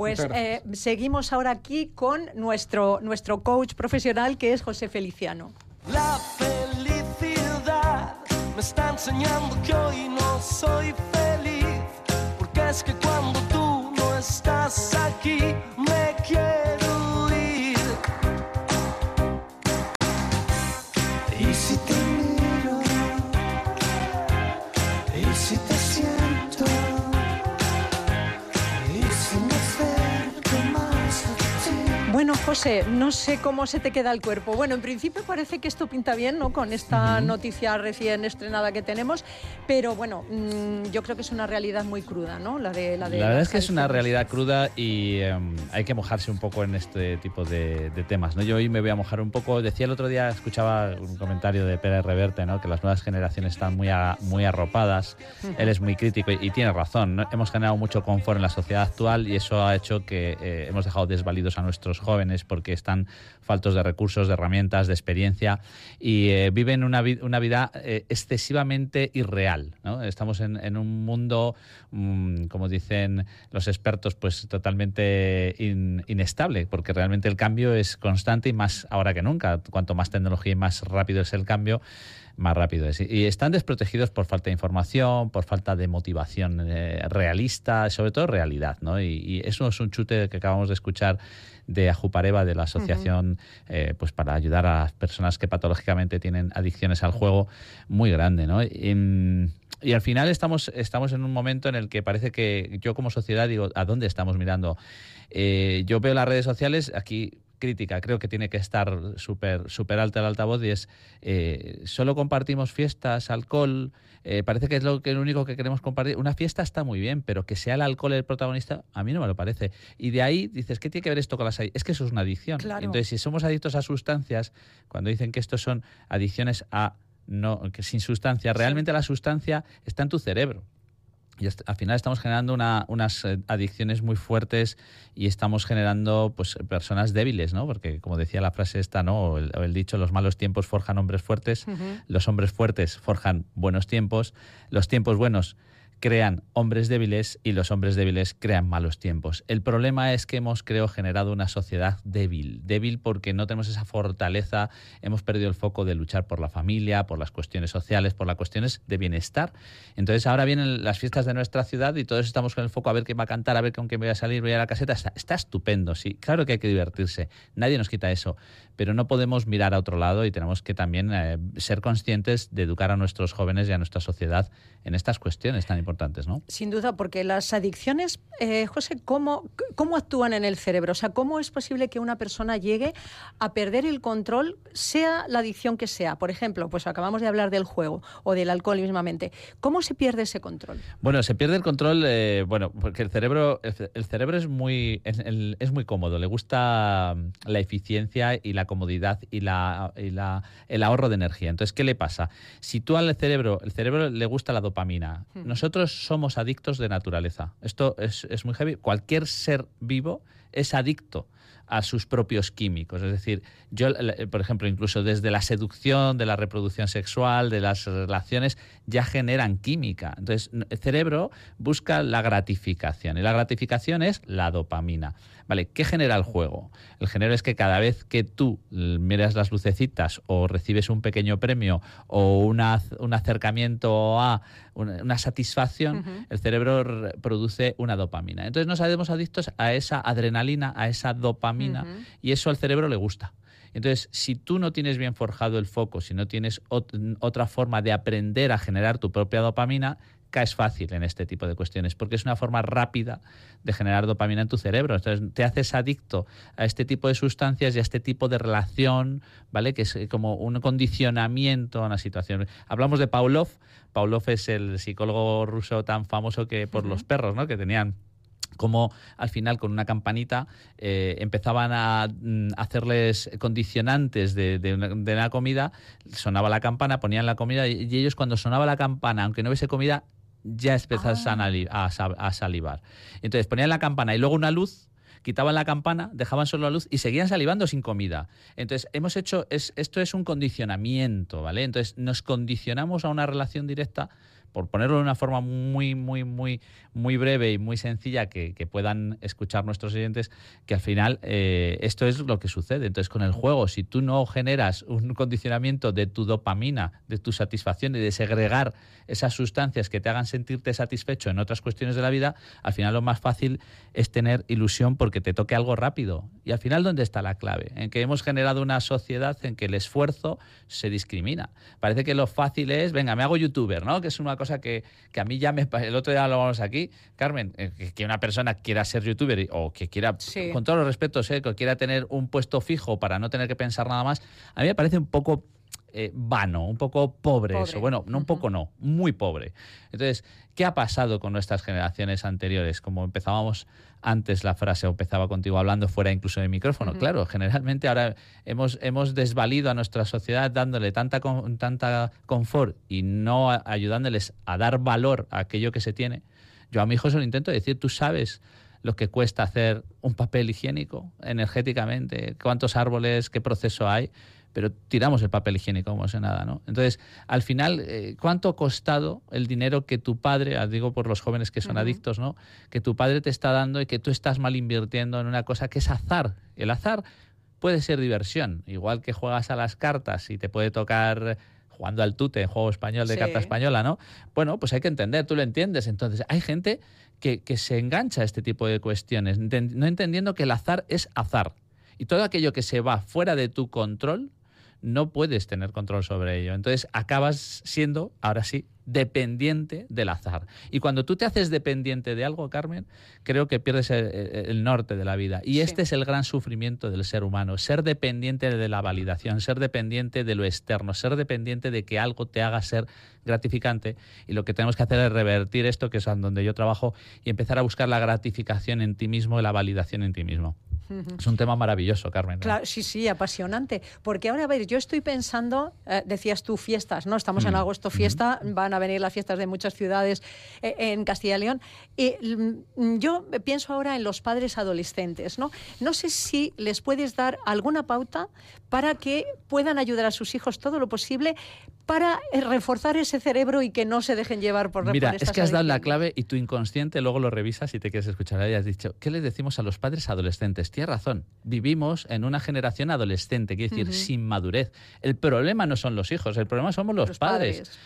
Pues eh, seguimos ahora aquí con nuestro, nuestro coach profesional que es José Feliciano. La felicidad me está enseñando que hoy no soy feliz, porque es que cuando tú no estás aquí me quiero Bueno, José, no sé cómo se te queda el cuerpo. Bueno, en principio parece que esto pinta bien, ¿no? Con esta noticia recién estrenada que tenemos, pero bueno, mm, yo creo que es una realidad muy cruda, ¿no? La de la de La verdad es que es una realidad cruda y em, hay que mojarse un poco en este tipo de, de temas. ¿no? Yo hoy me voy a mojar un poco. Decía el otro día, escuchaba un comentario de Pérez Reverte, ¿no? que las nuevas generaciones están muy, a- muy arropadas. Él es muy crítico y, y tiene razón. ¿no? Hemos generado mucho confort en la sociedad actual y eso ha hecho que eh, hemos dejado desvalidos a nuestros jóvenes porque están faltos de recursos, de herramientas, de experiencia y eh, viven una, vi- una vida eh, excesivamente irreal. Estamos en, un mundo, mm, como dicen los expertos, pues totalmente in- inestable, porque realmente el cambio es constante y más ahora que nunca. Cuanto más tecnología y más rápido es el cambio, más rápido es. Y están desprotegidos por falta de información, por falta de motivación eh, realista, sobre todo realidad. y eso es un chute que acabamos de escuchar de Ajupareva, de la Asociación eh, pues para ayudar a las personas que patológicamente tienen adicciones al juego, muy grande. ¿no? Y, mm, y al final estamos, estamos en un momento en el que parece que yo como sociedad digo, ¿a dónde estamos mirando? Eh, yo veo las redes sociales, aquí crítica, creo que tiene que estar súper súper alta el altavoz y es, eh, solo compartimos fiestas, alcohol, eh, parece que es lo, que lo único que queremos compartir. Una fiesta está muy bien, pero que sea el alcohol el protagonista, a mí no me lo parece. Y de ahí dices, ¿qué tiene que ver esto con las adicciones? Es que eso es una adicción. Claro. Entonces, si somos adictos a sustancias, cuando dicen que estos son adicciones a no, que sin sustancia, realmente la sustancia está en tu cerebro. Y al final estamos generando una- unas eh, adicciones muy fuertes y estamos generando pues personas débiles, ¿no? Porque como decía la frase esta, ¿no? O el, o el dicho, los malos tiempos forjan hombres fuertes, los hombres fuertes forjan buenos tiempos, los tiempos buenos crean hombres débiles y los hombres débiles crean malos tiempos. El problema es que hemos, creo, generado una sociedad débil. Débil porque no tenemos esa fortaleza, hemos perdido el foco de luchar por la familia, por las cuestiones sociales, por las cuestiones de bienestar. Entonces ahora vienen las fiestas de nuestra ciudad y todos estamos con el foco a ver quién va a cantar, a ver con quién voy a salir, voy a la caseta. Está, está estupendo, sí. Claro que hay que divertirse. Nadie nos quita eso. Pero no podemos mirar a otro lado y tenemos que también eh, ser conscientes de educar a nuestros jóvenes y a nuestra sociedad en estas cuestiones tan importantes, ¿no? Sin duda, porque las adicciones, eh, José, ¿cómo, ¿cómo actúan en el cerebro? O sea, ¿cómo es posible que una persona llegue a perder el control, sea la adicción que sea? Por ejemplo, pues acabamos de hablar del juego o del alcohol mismamente. ¿Cómo se pierde ese control? Bueno, se pierde el control, eh, bueno, porque el cerebro, el, ce- el cerebro es muy, es, el- es muy cómodo, le gusta mm, la eficiencia y la comodidad y, la, y la- el ahorro de energía. Entonces, ¿qué le pasa? Si tú al cerebro, el cerebro le gusta la dopamina, nosotros somos adictos de naturaleza. Esto es, es muy heavy. Cualquier ser vivo es adicto a sus propios químicos. Es decir, yo, por ejemplo, incluso desde la seducción, de la reproducción sexual, de las relaciones, ya generan química. Entonces, el cerebro busca la gratificación y la gratificación es la dopamina. ¿Vale? ¿Qué genera el juego? El género es que cada vez que tú miras las lucecitas o recibes un pequeño premio o una- un acercamiento a una, una satisfacción, el cerebro produce una dopamina. Entonces nos hacemos adictos a esa adrenalina, a esa dopamina, y eso al cerebro le gusta. Entonces, si tú no tienes bien forjado el foco, si no tienes ot- otra forma de aprender a generar tu propia dopamina, caes fácil en este tipo de cuestiones, porque es una forma rápida de generar dopamina en tu cerebro. Entonces, te haces adicto a este tipo de sustancias y a este tipo de relación, ¿vale? Que es como un condicionamiento a una situación. Hablamos de Pavlov. Pavlov es el psicólogo ruso tan famoso que por los perros, ¿no? Que tenían como al final con una campanita eh, empezaban a mm, hacerles condicionantes de, de una, de una comida, sonaba la campana, ponían la comida y, y ellos cuando sonaba la campana, aunque no hubiese comida, ya empezaban a, li- a a salivar. Entonces ponían la campana y luego una luz quitaban la campana, dejaban solo la luz y seguían salivando sin comida. Entonces, hemos hecho, es, esto es un condicionamiento, ¿vale? Entonces, nos condicionamos a una relación directa por ponerlo de una forma muy, muy, muy, muy breve y muy sencilla que, puedan escuchar nuestros oyentes, que al final eh, esto es lo que sucede. Entonces, con el juego, si tú no generas un condicionamiento de tu dopamina, de tu satisfacción y de segregar esas sustancias que te hagan sentirte satisfecho en otras cuestiones de la vida, al final lo más fácil es tener ilusión porque te toque algo rápido. Y al final, ¿dónde está la clave? En que hemos generado una sociedad en que el esfuerzo se discrimina. Parece que lo fácil es, venga, me hago youtuber, ¿no? Que es una cosa que, a mí ya me... El otro día lo vamos aquí, Carmen, eh, que una persona quiera ser youtuber o que quiera, con todos los respetos, ¿eh? que quiera tener un puesto fijo para no tener que pensar nada más, a mí me parece un poco eh, vano, un poco pobre, eso. Bueno, no un poco no, muy pobre. Entonces, ¿qué ha pasado con nuestras generaciones anteriores? Como empezábamos antes la frase, o empezaba contigo hablando fuera incluso de micrófono. Claro, generalmente ahora hemos, hemos desvalido a nuestra sociedad dándole tanta, tanta confort y no ayudándoles a dar valor a aquello que se tiene. Yo a mi hijo se lo intento decir, tú sabes lo que cuesta hacer un papel higiénico energéticamente, cuántos árboles, qué proceso hay pero tiramos el papel higiénico como si nada, ¿no? Entonces, al final, eh, ¿cuánto ha costado el dinero que tu padre, ah, digo por los jóvenes que son adictos, ¿no? Que tu padre te está dando y que tú estás mal invirtiendo en una cosa que es azar. El azar puede ser diversión, igual que juegas a las cartas y te puede tocar jugando al tute, juego español de carta española, ¿no? Bueno, pues hay que entender, tú lo entiendes. Entonces, hay gente que, que se engancha a este tipo de cuestiones, no entendiendo que el azar es azar. Y todo aquello que se va fuera de tu control, no puedes tener control sobre ello. Entonces acabas siendo, ahora sí, dependiente del azar. Y cuando tú te haces dependiente de algo, Carmen, creo que pierdes el, norte de la vida. Y este es el gran sufrimiento del ser humano, ser dependiente de la validación, ser dependiente de lo externo, ser dependiente de que algo te haga ser gratificante. Y lo que tenemos que hacer es revertir esto, que es donde yo trabajo, y empezar a buscar la gratificación en ti mismo y la validación en ti mismo. Es un tema maravilloso, Carmen. Claro, sí, sí, apasionante. Porque ahora, a ver, yo estoy pensando, eh, decías tú fiestas, ¿no? Estamos en mm. agosto, fiesta, van a venir las fiestas de muchas ciudades eh, en Castilla y León. Y mm, yo pienso ahora en los padres adolescentes, ¿no? No sé si les puedes dar alguna pauta para que puedan ayudar a sus hijos todo lo posible para eh, reforzar ese cerebro y que no se dejen llevar por Mira, es que has dado la clave y tu inconsciente luego lo revisas y te quieres escuchar. Y has dicho, ¿qué le decimos a los padres adolescentes? Tienes razón, vivimos en una generación adolescente, quiere decir, sin madurez. El problema no son los hijos, el problema somos los, padres.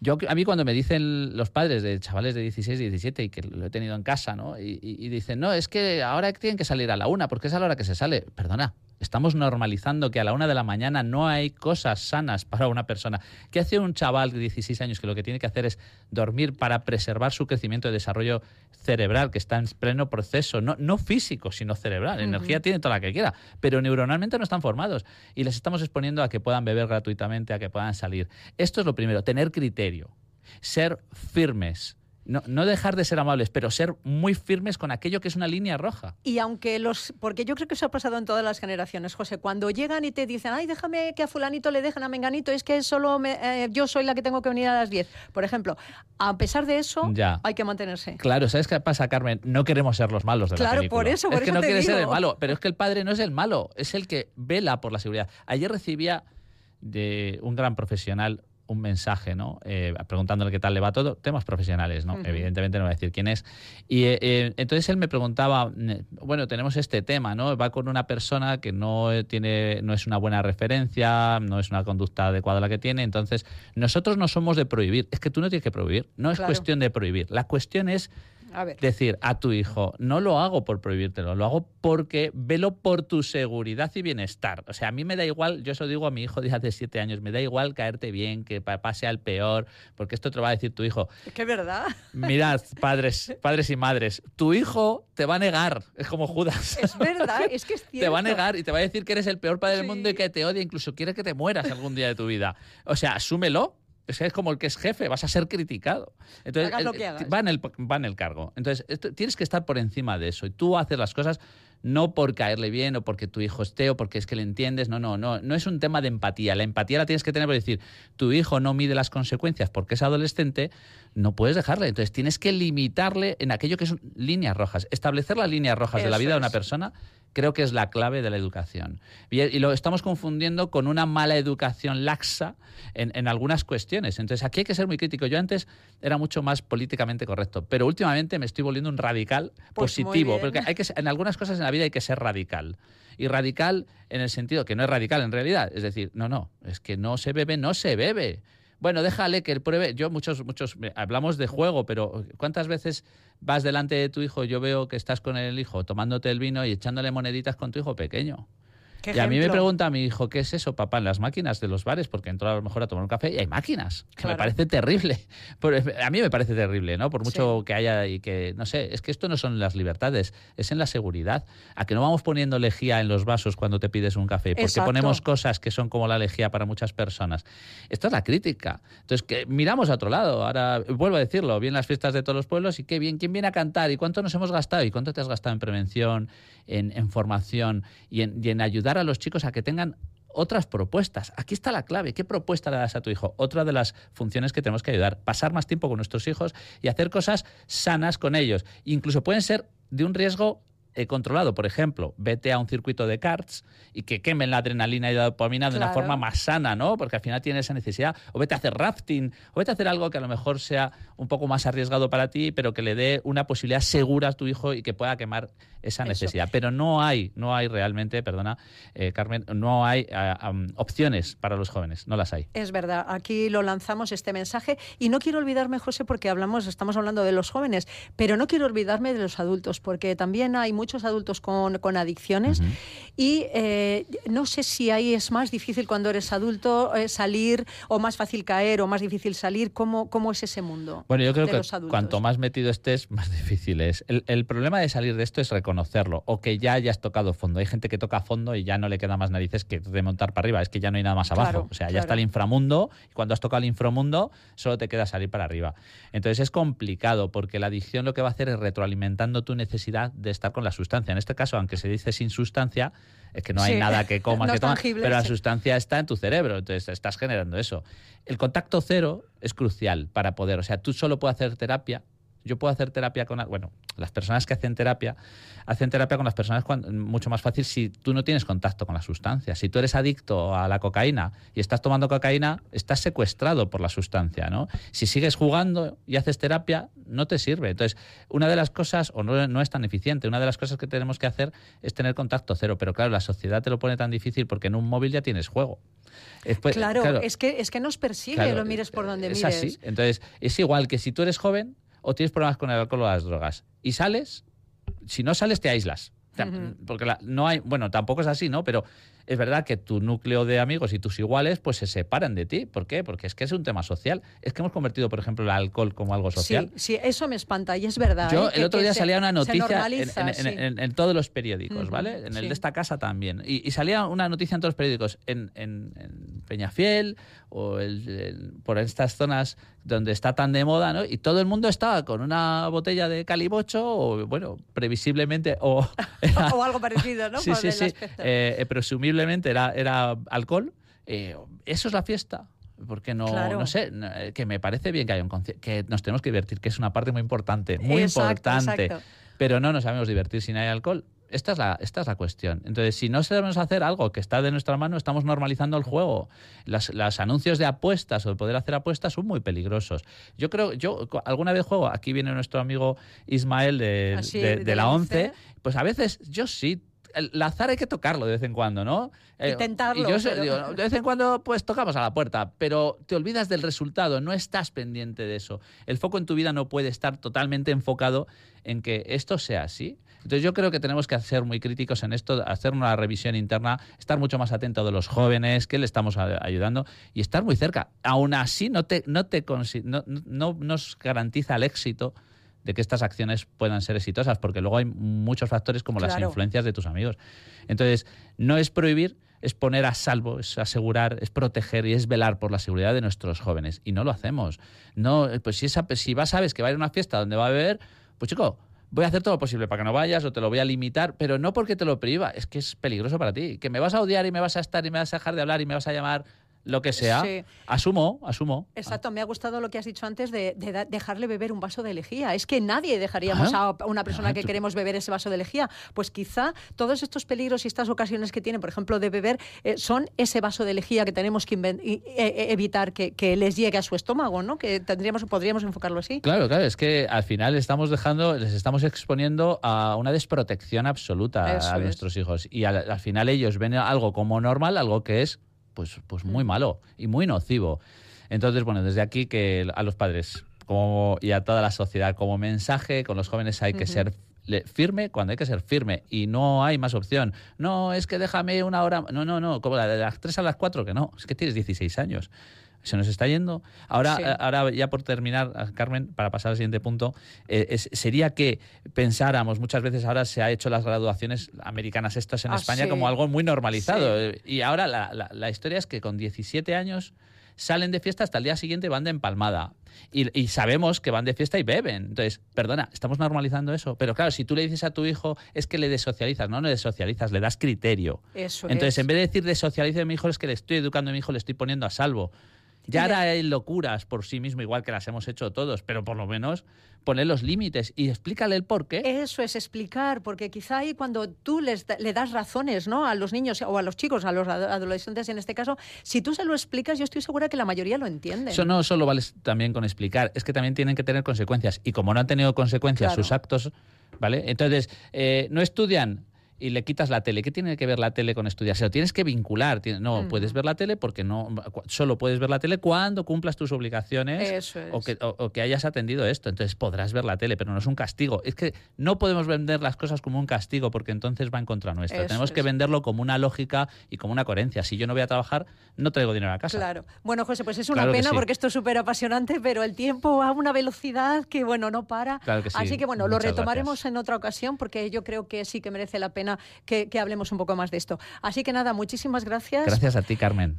Yo, a mí cuando me dicen los padres de chavales de 16, 17 y que lo he tenido en casa, ¿no? Y, y, dicen, no, es que ahora tienen que salir a la una porque es a la hora que se sale. Perdona, Estamos normalizando que a la una de la mañana no hay cosas sanas para una persona. ¿Qué hace un chaval de 16 años que lo que tiene que hacer es dormir para preservar su crecimiento y desarrollo cerebral, que está en pleno proceso, no, no físico, sino cerebral? Energía tiene toda la que quiera, pero neuronalmente no están formados y les estamos exponiendo a que puedan beber gratuitamente, a que puedan salir. Esto es lo primero, tener criterio, ser firmes, no, dejar de ser amables, pero ser muy firmes con aquello que es una línea roja. Y aunque los. Porque yo creo que eso ha pasado en todas las generaciones, José. Cuando llegan y te dicen, ay, déjame que a Fulanito le dejen a Menganito, es que solo eh, yo soy la que tengo que venir a las 10. Por ejemplo, a pesar de eso, hay que mantenerse. Claro, ¿sabes qué pasa, Carmen? No queremos ser los malos de la película. Claro, por eso, Es que no quiere ser el malo, pero es que el padre no es el malo, es el que vela por la seguridad. Ayer recibía de un gran profesional un mensaje, ¿no? Eh, preguntándole qué tal le va todo, temas profesionales, ¿no? Evidentemente no voy a decir quién es. Y eh, eh, entonces él me preguntaba, bueno, tenemos este tema, ¿no? Va con una persona que no tiene, no es una buena referencia, no es una conducta adecuada la que tiene, entonces nosotros no somos de prohibir, es que tú no tienes que prohibir, no es cuestión de prohibir, la cuestión es decir a tu hijo, no lo hago por prohibírtelo, lo hago porque velo por tu seguridad y bienestar. O sea, a mí me da igual, yo eso digo a mi hijo de hace siete años, me da igual caerte bien, que papá sea el peor, porque esto te lo va a decir tu hijo. Es que verdad. Mirad, padres, padres y madres, tu hijo te va a negar, es como Judas. Es verdad, es que es cierto. Te va a negar y te va a decir que eres el peor padre del mundo y que te odia, incluso quiere que te mueras algún día de tu vida. O sea, asúmelo, es como el que es jefe, vas a ser criticado. Entonces, Va, en el, va en el cargo. Entonces, tienes que estar por encima de eso. Y tú haces las cosas no por caerle bien o porque tu hijo esté o porque es que le entiendes. No, no, no. No es un tema de empatía. La empatía la tienes que tener por decir, tu hijo no mide las consecuencias porque es adolescente, no puedes dejarle. Entonces, tienes que limitarle en aquello que son líneas rojas. Establecer las líneas rojas de la vida de una persona creo que es la clave de la educación. Y, y lo estamos confundiendo con una mala educación laxa en, en, algunas cuestiones. Entonces, aquí hay que ser muy crítico. Yo antes era mucho más políticamente correcto, pero últimamente me estoy volviendo un radical Pues positivo, porque hay que, en algunas cosas en la vida hay que ser radical. Y radical en el sentido que no es radical en realidad. Es decir, no, no, es que no se bebe, no se bebe. Bueno, déjale que él pruebe. Yo muchos, muchos, hablamos de juego, pero ¿cuántas veces vas delante de tu hijo? Yo veo que estás con el hijo tomándote el vino y echándole moneditas con tu hijo pequeño. ¿Qué Y a mí me ejemplo? pregunta mi hijo, ¿qué es eso, papá? En las máquinas de los bares, porque entró a lo mejor a tomar un café y hay máquinas. que Claro. Me parece terrible. A mí me parece terrible, ¿no? Por mucho que haya y que, no sé, es que esto no son las libertades, es en la seguridad. A que no vamos poniendo lejía en los vasos cuando te pides un café, porque Exacto. ponemos cosas que son como la lejía para muchas personas. Esto es la crítica. Entonces, que miramos a otro lado. Ahora, vuelvo a decirlo, bien las fiestas de todos los pueblos y qué bien, quién viene a cantar y cuánto nos hemos gastado y cuánto te has gastado en prevención, en, en formación y en, y en ayudar a los chicos a que tengan otras propuestas. Aquí está la clave. ¿Qué propuesta le das a tu hijo? Otra de las funciones que tenemos que ayudar. Pasar más tiempo con nuestros hijos y hacer cosas sanas con ellos. Incluso pueden ser de un riesgo eh, controlado. Por ejemplo, vete a un circuito de karts y que quemen la adrenalina y la dopamina de una forma más sana, ¿no? Porque al final tiene esa necesidad. O vete a hacer rafting, o vete a hacer algo que a lo mejor sea un poco más arriesgado para ti, pero que le dé una posibilidad segura a tu hijo y que pueda quemar esa Eso. necesidad. Pero no hay, no hay realmente, perdona, eh, Carmen, no hay am, opciones para los jóvenes, no las hay. Es verdad, aquí lo lanzamos este mensaje y no quiero olvidarme, José, porque hablamos, estamos hablando de los jóvenes, pero no quiero olvidarme de los adultos, porque también hay muchos adultos con, con adicciones Ujú. y eh, no sé si ahí es más difícil cuando eres adulto eh, salir o más fácil caer o más difícil salir. ¿Cómo, cómo es ese mundo? Bueno, yo creo de que los cuanto más metido estés, más difícil es. El, el problema de salir de esto es reconocerlo o que ya hayas tocado fondo. Hay gente que toca fondo y ya no le queda más narices que de montar para arriba. Es que ya no hay nada más abajo. Claro, o sea, ya claro. está el inframundo y cuando has tocado el inframundo solo te queda salir para arriba. Entonces es complicado porque la adicción lo que va a hacer es retroalimentando tu necesidad de estar con la sustancia. En este caso, aunque se dice sin sustancia, es que no hay Sí. nada que comas, No que es tomas, tangible, pero la sustancia está en tu cerebro, entonces estás generando eso. El contacto cero es crucial para poder, o sea, tú solo puedes hacer terapia. Yo puedo hacer terapia con, bueno, las personas que hacen terapia hacen terapia con las personas mucho más fácil si tú no tienes contacto con la sustancia. Si tú eres adicto a la cocaína y estás tomando cocaína, estás secuestrado por la sustancia, ¿no? Si sigues jugando y haces terapia, no te sirve. Entonces, una de las cosas, o no, no es tan eficiente, una de las cosas que tenemos que hacer es tener contacto cero. Pero claro, la sociedad te lo pone tan difícil porque en un móvil ya tienes juego. Después- claro, Es, que, es que nos persigue, Claro, lo mires por donde es mires. así. Entonces, es igual que si tú eres joven o tienes problemas con el alcohol o las drogas y sales, si no sales te aíslas. Porque la- no hay, bueno, tampoco es así, ¿no? Pero es verdad que tu núcleo de amigos y tus iguales pues se separan de ti. ¿Por qué? Porque es que es un tema social. Es que hemos convertido, por ejemplo, el alcohol como algo social. Sí, sí, eso me espanta y es verdad. Yo ¿eh? el que- otro día salía una noticia en, normaliza, en- en- sí. en- en todos los periódicos, ¿vale? En el sí. de esta casa también. Y, y salía una noticia en todos los periódicos, en, Peñafiel o el- por estas zonas donde está tan de moda, ¿no? Y todo el mundo estaba con una botella de calibocho o, bueno, previsiblemente o... o algo parecido, ¿no? sí, Por sí, sí. Eh, eh, presumiblemente era, era alcohol. Eh, eso es la fiesta. Porque no, Claro. no sé, eh, que me parece bien que haya un que nos tenemos que divertir, que es una parte muy importante, muy Exacto, importante. exacto. Pero no nos sabemos divertir si no hay alcohol. Esta es, la, esta es la cuestión. Entonces, si no sabemos hacer algo que está de nuestra mano, estamos normalizando el juego. Las, las anuncios de apuestas o de poder hacer apuestas son muy peligrosos. Yo creo, yo alguna vez juego, aquí viene nuestro amigo Ismael de, Así, de- de de la la 11, ONCE. pues a veces yo sí. El azar hay que tocarlo de vez en cuando, ¿no? Eh, Intentarlo, Y yo sé- pero- digo, de vez en cuando pues tocamos a la puerta, pero te olvidas del resultado, no estás pendiente de eso. El foco en tu vida no puede estar totalmente enfocado en que esto sea así. Entonces yo creo que tenemos que ser muy críticos en esto, hacer una revisión interna, estar mucho más atento de los jóvenes, que le estamos ayudando y estar muy cerca. Aún así no te, no te no, no nos garantiza el éxito de que estas acciones puedan ser exitosas, porque luego hay muchos factores como las influencias de tus amigos. Entonces, no es prohibir, es poner a salvo, es asegurar, es proteger y es velar por la seguridad de nuestros jóvenes. Y no lo hacemos. No, pues si, esa, si vas, sabes que va a ir a una fiesta donde va a beber, pues chico, voy a hacer todo lo posible para que no vayas o te lo voy a limitar, pero no porque te lo prohíba, es que es peligroso para ti. Que me vas a odiar y me vas a estar y me vas a dejar de hablar y me vas a llamar. Lo que sea, Sí. asumo, asumo. Exacto, me ha gustado lo que has dicho antes de, dejarle beber un vaso de lejía. Es que nadie dejaríamos Ah, a una persona ah, que tú- queremos beber ese vaso de lejía. Pues quizá todos estos peligros y estas ocasiones que tienen, por ejemplo, de beber, eh, son ese vaso de lejía que tenemos que e- e- evitar que, que les llegue a su estómago, ¿no? Que tendríamos, podríamos enfocarlo así. Claro, claro, es que al final estamos dejando, les estamos exponiendo a una desprotección absoluta Eso a es. nuestros hijos. Y al, al final ellos ven algo como normal, algo que es pues, pues muy Mm. malo y muy nocivo. Entonces, bueno, desde aquí que a los padres como, y a toda la sociedad, como mensaje, con los jóvenes hay que ser firme cuando hay que ser firme y no hay más opción. No, es que déjame una hora. No, no, no, como la de las 3 a las 4, que no, es que tienes 16 años. Se nos está yendo. Ahora, Sí. ahora ya por terminar, Carmen, para pasar al siguiente punto, eh, es- sería que pensáramos, muchas veces ahora se ha hecho las graduaciones americanas estas en Ah, España sí. como algo muy normalizado. Sí. eh, Y ahora la, la- la historia es que con 17 años salen de fiesta hasta el día siguiente van de empalmada. Y, y sabemos que van de fiesta y beben. Entonces, perdona, estamos normalizando eso. Pero claro, si tú le dices a tu hijo es que le desocializas, no le desocializas, le das criterio. Eso Entonces, es. en vez de decir desocialice a mi hijo, es que le estoy educando a mi hijo, le estoy poniendo a salvo. Ya hará él locuras por sí mismo, igual que las hemos hecho todos, pero por lo menos poner los límites y explícale el por qué. Eso es explicar, porque quizá ahí cuando tú les da- le das razones ¿no? a los niños o a los chicos, a los ado- adolescentes en este caso, si tú se lo explicas, yo estoy segura que la mayoría lo entiende. Eso no solo vale también con explicar, es que también tienen que tener consecuencias. Y como no han tenido consecuencias Claro. sus actos, ¿vale? Entonces, eh, no estudian y le quitas la tele. ¿Qué tiene que ver la tele con estudiar? Se lo tienes que vincular. No, Ujú. puedes ver la tele porque no solo puedes ver la tele cuando cumplas tus obligaciones Eso es. o, que, o- o que hayas atendido esto. Entonces podrás ver la tele, pero no es un castigo. Es que no podemos vender las cosas como un castigo porque entonces va en contra nuestra. Eso Tenemos que es. venderlo como una lógica y como una coherencia. Si yo no voy a trabajar, no traigo dinero a casa. Claro. Bueno, José, pues es una Claro que pena sí. porque esto es súper apasionante, pero el tiempo va a una velocidad que, bueno, no para. Claro que sí. Así que, bueno, lo Muchas retomaremos gracias. en otra ocasión porque yo creo que sí que merece la pena que, que hablemos un poco más de esto. Así que nada, muchísimas gracias. Gracias a ti, Carmen.